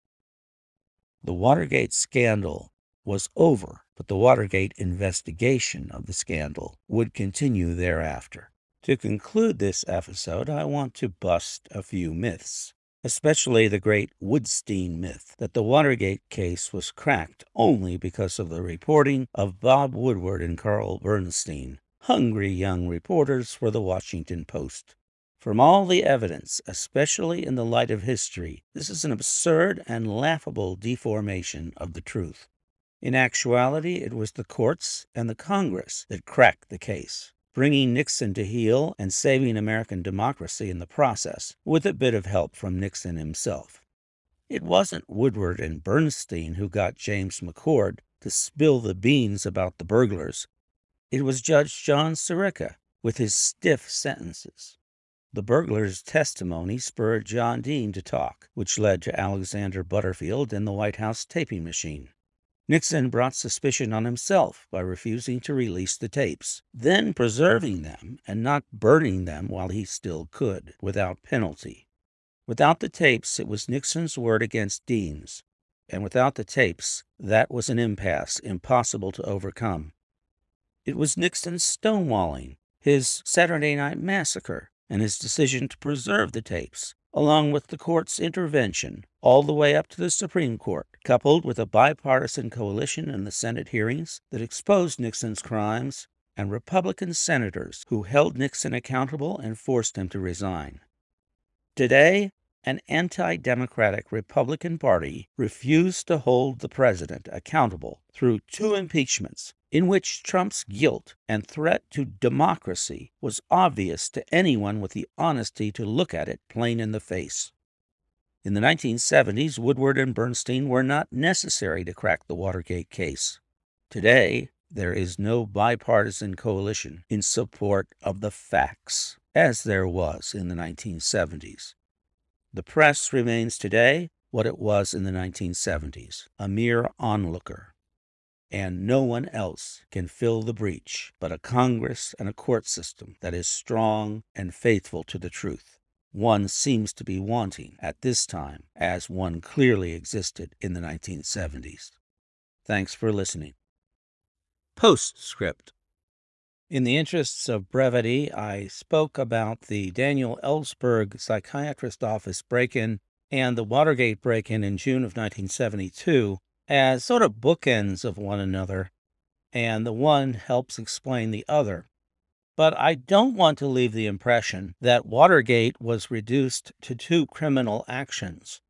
The Watergate scandal was over, but the Watergate investigation of the scandal would continue thereafter. To conclude this episode, I want to bust a few myths, especially the great Woodstein myth that the Watergate case was cracked only because of the reporting of Bob Woodward and Carl Bernstein, hungry young reporters for the Washington Post. From all the evidence, especially in the light of history, this is an absurd and laughable deformation of the truth. In actuality, it was the courts and the Congress that cracked the case bringing Nixon to heel and saving American democracy in the process, with a bit of help from Nixon himself. It wasn't Woodward and Bernstein who got James McCord to spill the beans about the burglars. It was Judge John Sirica with his stiff sentences. The burglar's testimony spurred John Dean to talk, which led to Alexander Butterfield and the White House taping machine. Nixon brought suspicion on himself by refusing to release the tapes, then preserving them and not burning them while he still could, without penalty. Without the tapes, it was Nixon's word against Dean's, and without the tapes, that was an impasse impossible to overcome. It was Nixon's stonewalling, his Saturday Night Massacre, and his decision to preserve the tapes, along with the court's intervention, all the way up to the Supreme Court, coupled with a bipartisan coalition in the Senate hearings that exposed Nixon's crimes and Republican senators who held Nixon accountable and forced him to resign. Today, an anti democratic Republican Party refused to hold the president accountable through two impeachments in which Trump's guilt and threat to democracy was obvious to anyone with the honesty to look at it plain in the face. In the 1970s, Woodward and Bernstein were not necessary to crack the Watergate case. Today, there is no bipartisan coalition in support of the facts, as there was in the 1970s. The press remains today what it was in the 1970s a mere onlooker and no one else can fill the breach but a Congress and a court system that is strong and faithful to the truth. One seems to be wanting at this time, as one clearly existed in the 1970s. Thanks for listening. Postscript In the interests of brevity, I spoke about the Daniel Ellsberg psychiatrist office break in and the Watergate break in in June of 1972 as sort of bookends of one another, and the one helps explain the other. But I don't want to leave the impression that Watergate was reduced to two criminal actions.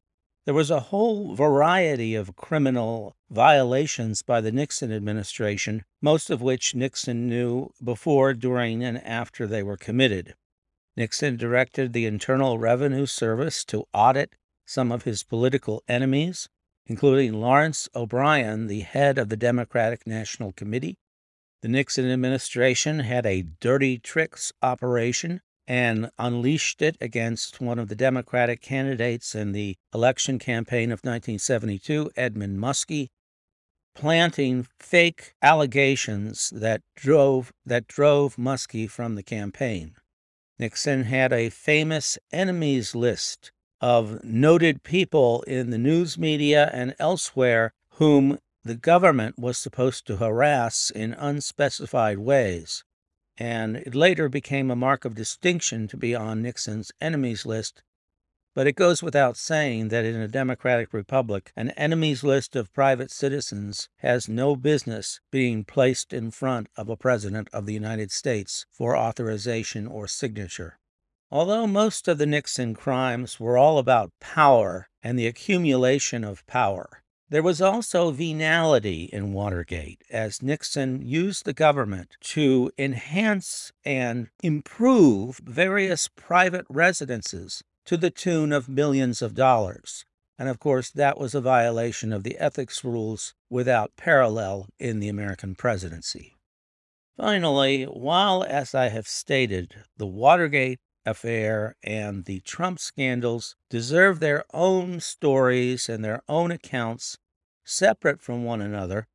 There was a whole variety of criminal violations by the Nixon administration, most of which Nixon knew before, during, and after they were committed. Nixon directed the Internal Revenue Service to audit some of his political enemies including Lawrence O'Brien, the head of the Democratic National Committee. The Nixon administration had a dirty tricks operation and unleashed it against one of the Democratic candidates in the election campaign of 1972, Edmund Muskie, planting fake allegations that drove that drove Muskie from the campaign. Nixon had a famous enemies list of noted people in the news media and elsewhere whom the government was supposed to harass in unspecified ways. And it later became a mark of distinction to be on Nixon's enemies list. But it goes without saying that in a democratic republic, an enemies list of private citizens has no business being placed in front of a president of the United States for authorization or signature. Although most of the Nixon crimes were all about power and the accumulation of power, there was also venality in Watergate as Nixon used the government to enhance and improve various private residences to the tune of millions of dollars. And of course, that was a violation of the ethics rules without parallel in the American presidency. Finally, while, as I have stated, the Watergate affair and the Trump scandals deserve their own stories and their own accounts separate from one another,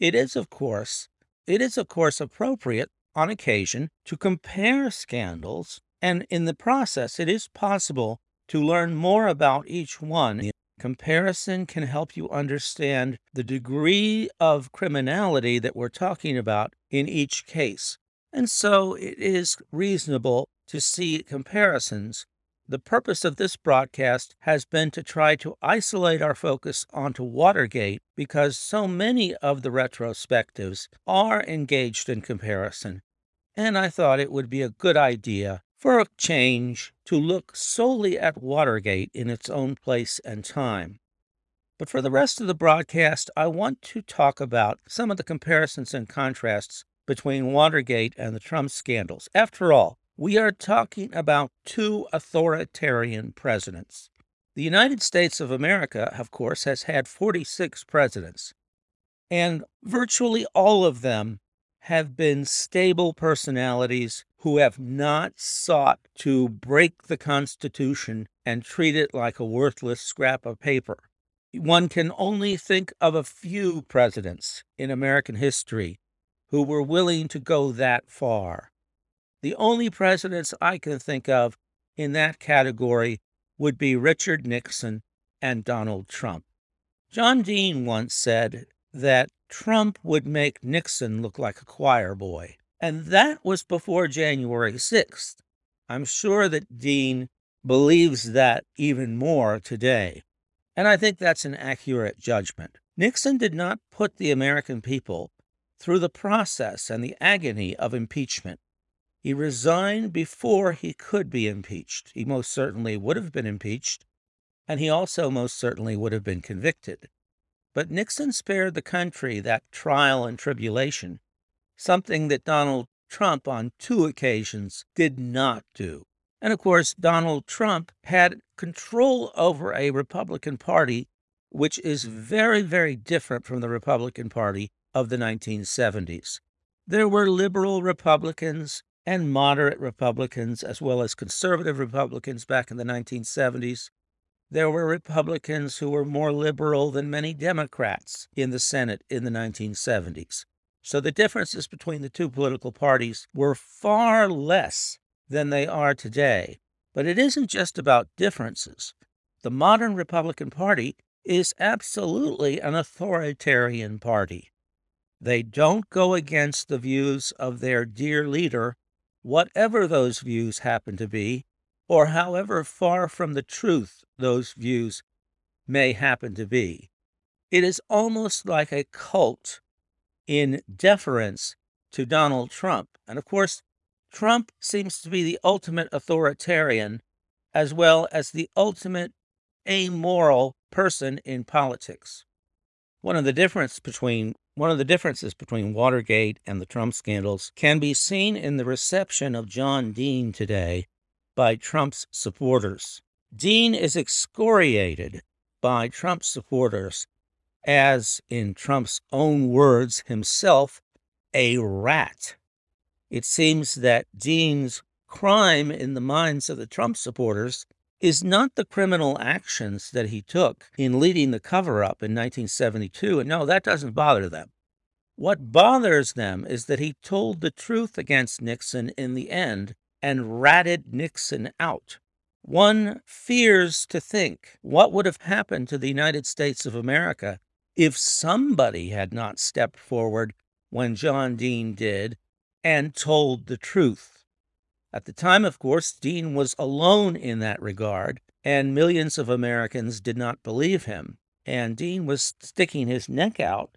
it is of course it is of course appropriate on occasion to compare scandals and in the process it is possible To learn more about each one, comparison can help you understand the degree of criminality that we're talking about in each case. And so it is reasonable to see comparisons. The purpose of this broadcast has been to try to isolate our focus onto Watergate because so many of the retrospectives are engaged in comparison. And I thought it would be a good idea for a change to look solely at Watergate in its own place and time. But for the rest of the broadcast, I want to talk about some of the comparisons and contrasts between Watergate and the Trump scandals. After all, we are talking about two authoritarian presidents. The United States of America, of course, has had 46 presidents, and virtually all of them have been stable personalities who have not sought to break the Constitution and treat it like a worthless scrap of paper. One can only think of a few presidents in American history who were willing to go that far. The only presidents I can think of in that category would be Richard Nixon and Donald Trump. John Dean once said that Trump would make Nixon look like a choir boy. And that was before January 6th. I'm sure that Dean believes that even more today. And I think that's an accurate judgment. Nixon did not put the American people through the process and the agony of impeachment. He resigned before he could be impeached. He most certainly would have been impeached, and he also most certainly would have been convicted. But Nixon spared the country that trial and tribulation something that Donald Trump on two occasions did not do. And of course, Donald Trump had control over a Republican Party which is very, very different from the Republican Party of the 1970s. There were liberal Republicans and moderate Republicans, as well as conservative Republicans back in the 1970s. There were Republicans who were more liberal than many Democrats in the Senate in the 1970s. So the differences between the two political parties were far less than they are today. But it isn't just about differences. The modern Republican Party is absolutely an authoritarian party. They don't go against the views of their dear leader, whatever those views happen to be, or however far from the truth those views may happen to be. It is almost like a cult in deference to Donald Trump. And of course, Trump seems to be the ultimate authoritarian as well as the ultimate amoral person in politics. One of the difference between one of the differences between Watergate and the Trump scandals can be seen in the reception of John Dean today by Trump's supporters. Dean is excoriated by Trump supporters as, in Trump's own words himself, a rat. It seems that Dean's crime in the minds of the Trump supporters is not the criminal actions that he took in leading the cover up in 1972. And no, that doesn't bother them. What bothers them is that he told the truth against Nixon in the end and ratted Nixon out. One fears to think what would have happened to the United States of America if somebody had not stepped forward when John Dean did and told the truth. At the time, of course, Dean was alone in that regard, and millions of Americans did not believe him. And Dean was sticking his neck out,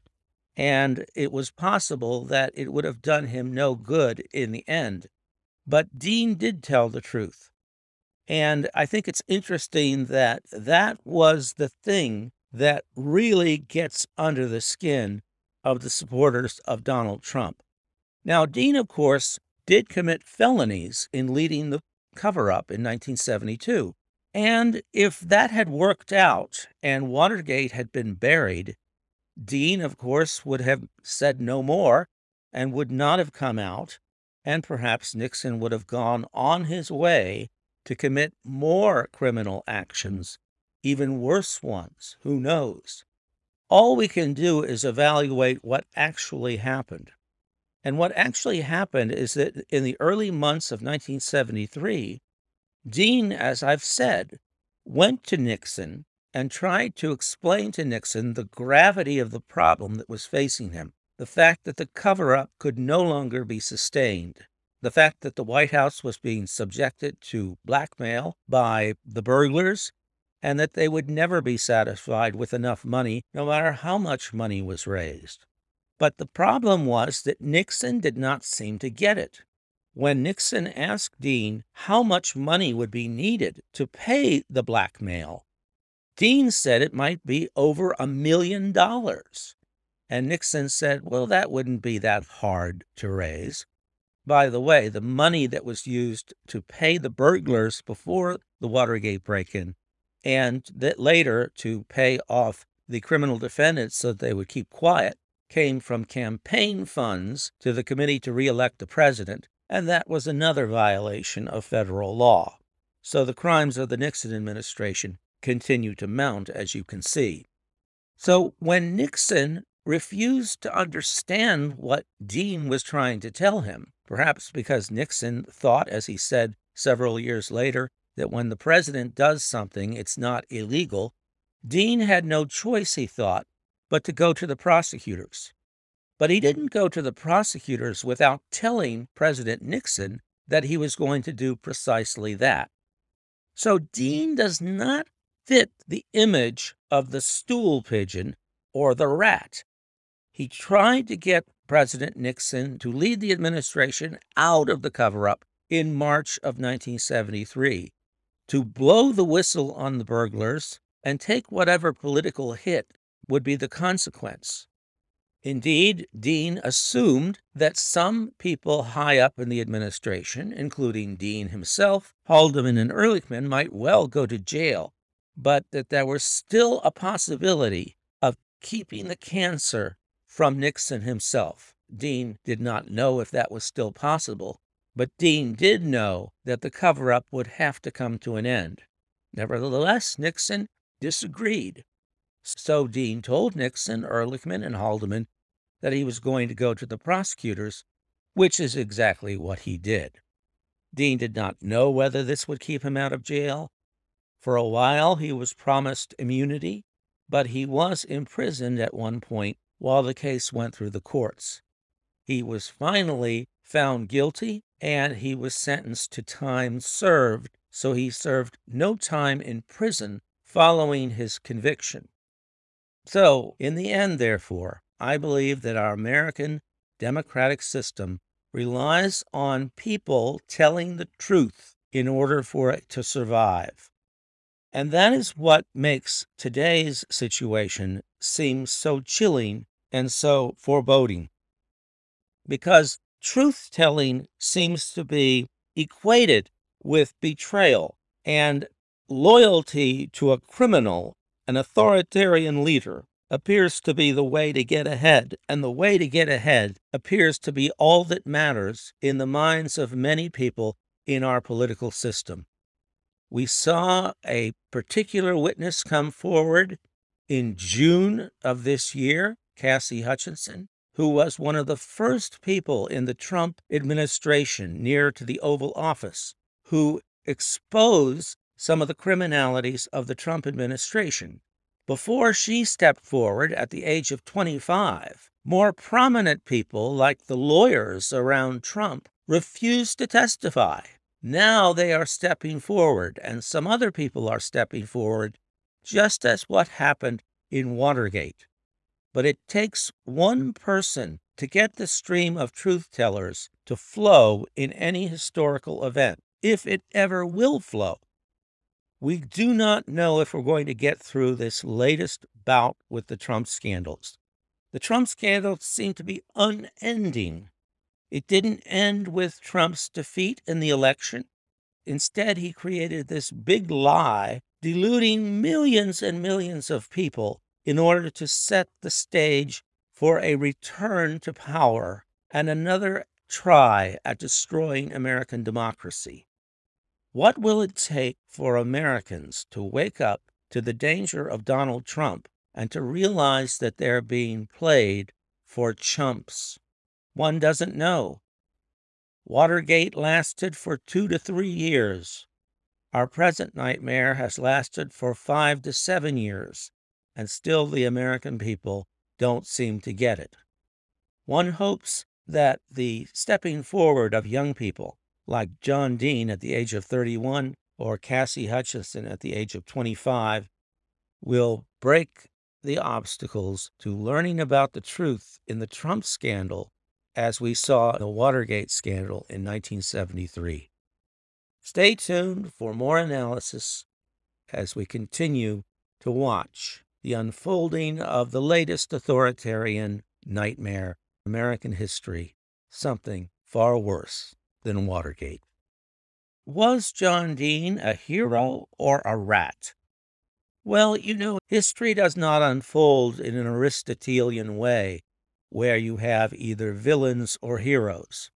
and it was possible that it would have done him no good in the end. But Dean did tell the truth. And I think it's interesting that that was the thing that really gets under the skin of the supporters of Donald Trump. Now, Dean, of course, did commit felonies in leading the cover up in 1972. And if that had worked out and Watergate had been buried, Dean, of course, would have said no more and would not have come out, and perhaps Nixon would have gone on his way to commit more criminal actions even worse ones. Who knows? All we can do is evaluate what actually happened. And what actually happened is that in the early months of 1973, Dean, as I've said, went to Nixon and tried to explain to Nixon the gravity of the problem that was facing him, the fact that the cover up could no longer be sustained, the fact that the White House was being subjected to blackmail by the burglars, and that they would never be satisfied with enough money, no matter how much money was raised. But the problem was that Nixon did not seem to get it. When Nixon asked Dean how much money would be needed to pay the blackmail, Dean said it might be over a million dollars. And Nixon said, well, that wouldn't be that hard to raise. By the way, the money that was used to pay the burglars before the Watergate break in and that later to pay off the criminal defendants so that they would keep quiet came from campaign funds to the committee to reelect the president, and that was another violation of federal law. So the crimes of the Nixon administration continue to mount, as you can see. So when Nixon refused to understand what Dean was trying to tell him, perhaps because Nixon thought, as he said several years later, that when the president does something, it's not illegal, Dean had no choice, he thought, but to go to the prosecutors. But he didn't go to the prosecutors without telling President Nixon that he was going to do precisely that. So Dean does not fit the image of the stool pigeon or the rat. He tried to get President Nixon to lead the administration out of the cover up in March of 1973, to blow the whistle on the burglars and take whatever political hit would be the consequence. Indeed, Dean assumed that some people high up in the administration, including Dean himself, Haldeman, and Ehrlichman, might well go to jail but that there was still a possibility of keeping the cancer from Nixon himself. Dean did not know if that was still possible, but Dean did know that the cover up would have to come to an end. Nevertheless, Nixon disagreed. So Dean told Nixon, Ehrlichman, and Haldeman that he was going to go to the prosecutors, which is exactly what he did. Dean did not know whether this would keep him out of jail, for a while, he was promised immunity, but he was imprisoned at one point while the case went through the courts. He was finally found guilty and he was sentenced to time served, so he served no time in prison following his conviction. So, in the end, therefore, I believe that our American democratic system relies on people telling the truth in order for it to survive. And that is what makes today's situation seem so chilling and so foreboding. Because truth telling seems to be equated with betrayal and loyalty to a criminal, an authoritarian leader, appears to be the way to get ahead. And the way to get ahead appears to be all that matters in the minds of many people in our political system. We saw a particular witness come forward in June of this year, Cassie Hutchinson, who was one of the first people in the Trump administration near to the Oval Office who exposed some of the criminalities of the Trump administration. Before she stepped forward at the age of 25, more prominent people, like the lawyers around Trump, refused to testify. Now they are stepping forward, and some other people are stepping forward, just as what happened in Watergate. But it takes one person to get the stream of truth tellers to flow in any historical event, if it ever will flow. We do not know if we're going to get through this latest bout with the Trump scandals. The Trump scandals seem to be unending. It didn't end with Trump's defeat in the election. Instead, he created this big lie, deluding millions and millions of people in order to set the stage for a return to power and another try at destroying American democracy. What will it take for Americans to wake up to the danger of Donald Trump and to realize that they're being played for chumps? One doesn't know. Watergate lasted for two to three years. Our present nightmare has lasted for five to seven years, and still the American people don't seem to get it. One hopes that the stepping forward of young people like John Dean at the age of 31 or Cassie Hutchinson at the age of 25 will break the obstacles to learning about the truth in the Trump scandal as we saw the Watergate scandal in 1973. Stay tuned for more analysis as we continue to watch the unfolding of the latest authoritarian nightmare American history, something far worse than Watergate. Was John Dean a hero or a rat? Well, you know, history does not unfold in an Aristotelian way where you have either villains or heroes.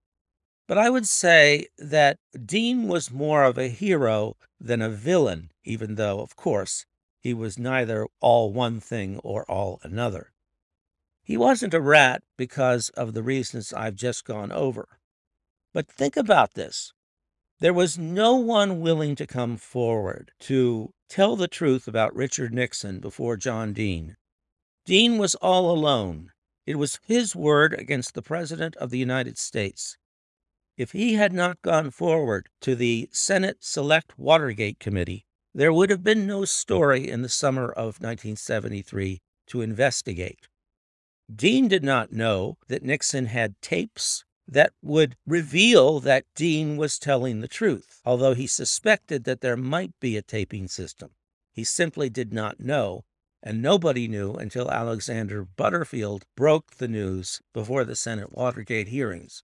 But I would say that Dean was more of a hero than a villain, even though, of course, he was neither all one thing or all another. He wasn't a rat because of the reasons I've just gone over. But think about this. There was no one willing to come forward to tell the truth about Richard Nixon before John Dean. Dean was all alone. It was his word against the President of the United States. If he had not gone forward to the Senate Select Watergate Committee, there would have been no story in the summer of 1973 to investigate. Dean did not know that Nixon had tapes that would reveal that Dean was telling the truth, although he suspected that there might be a taping system. He simply did not know, and nobody knew until Alexander Butterfield broke the news before the Senate Watergate hearings.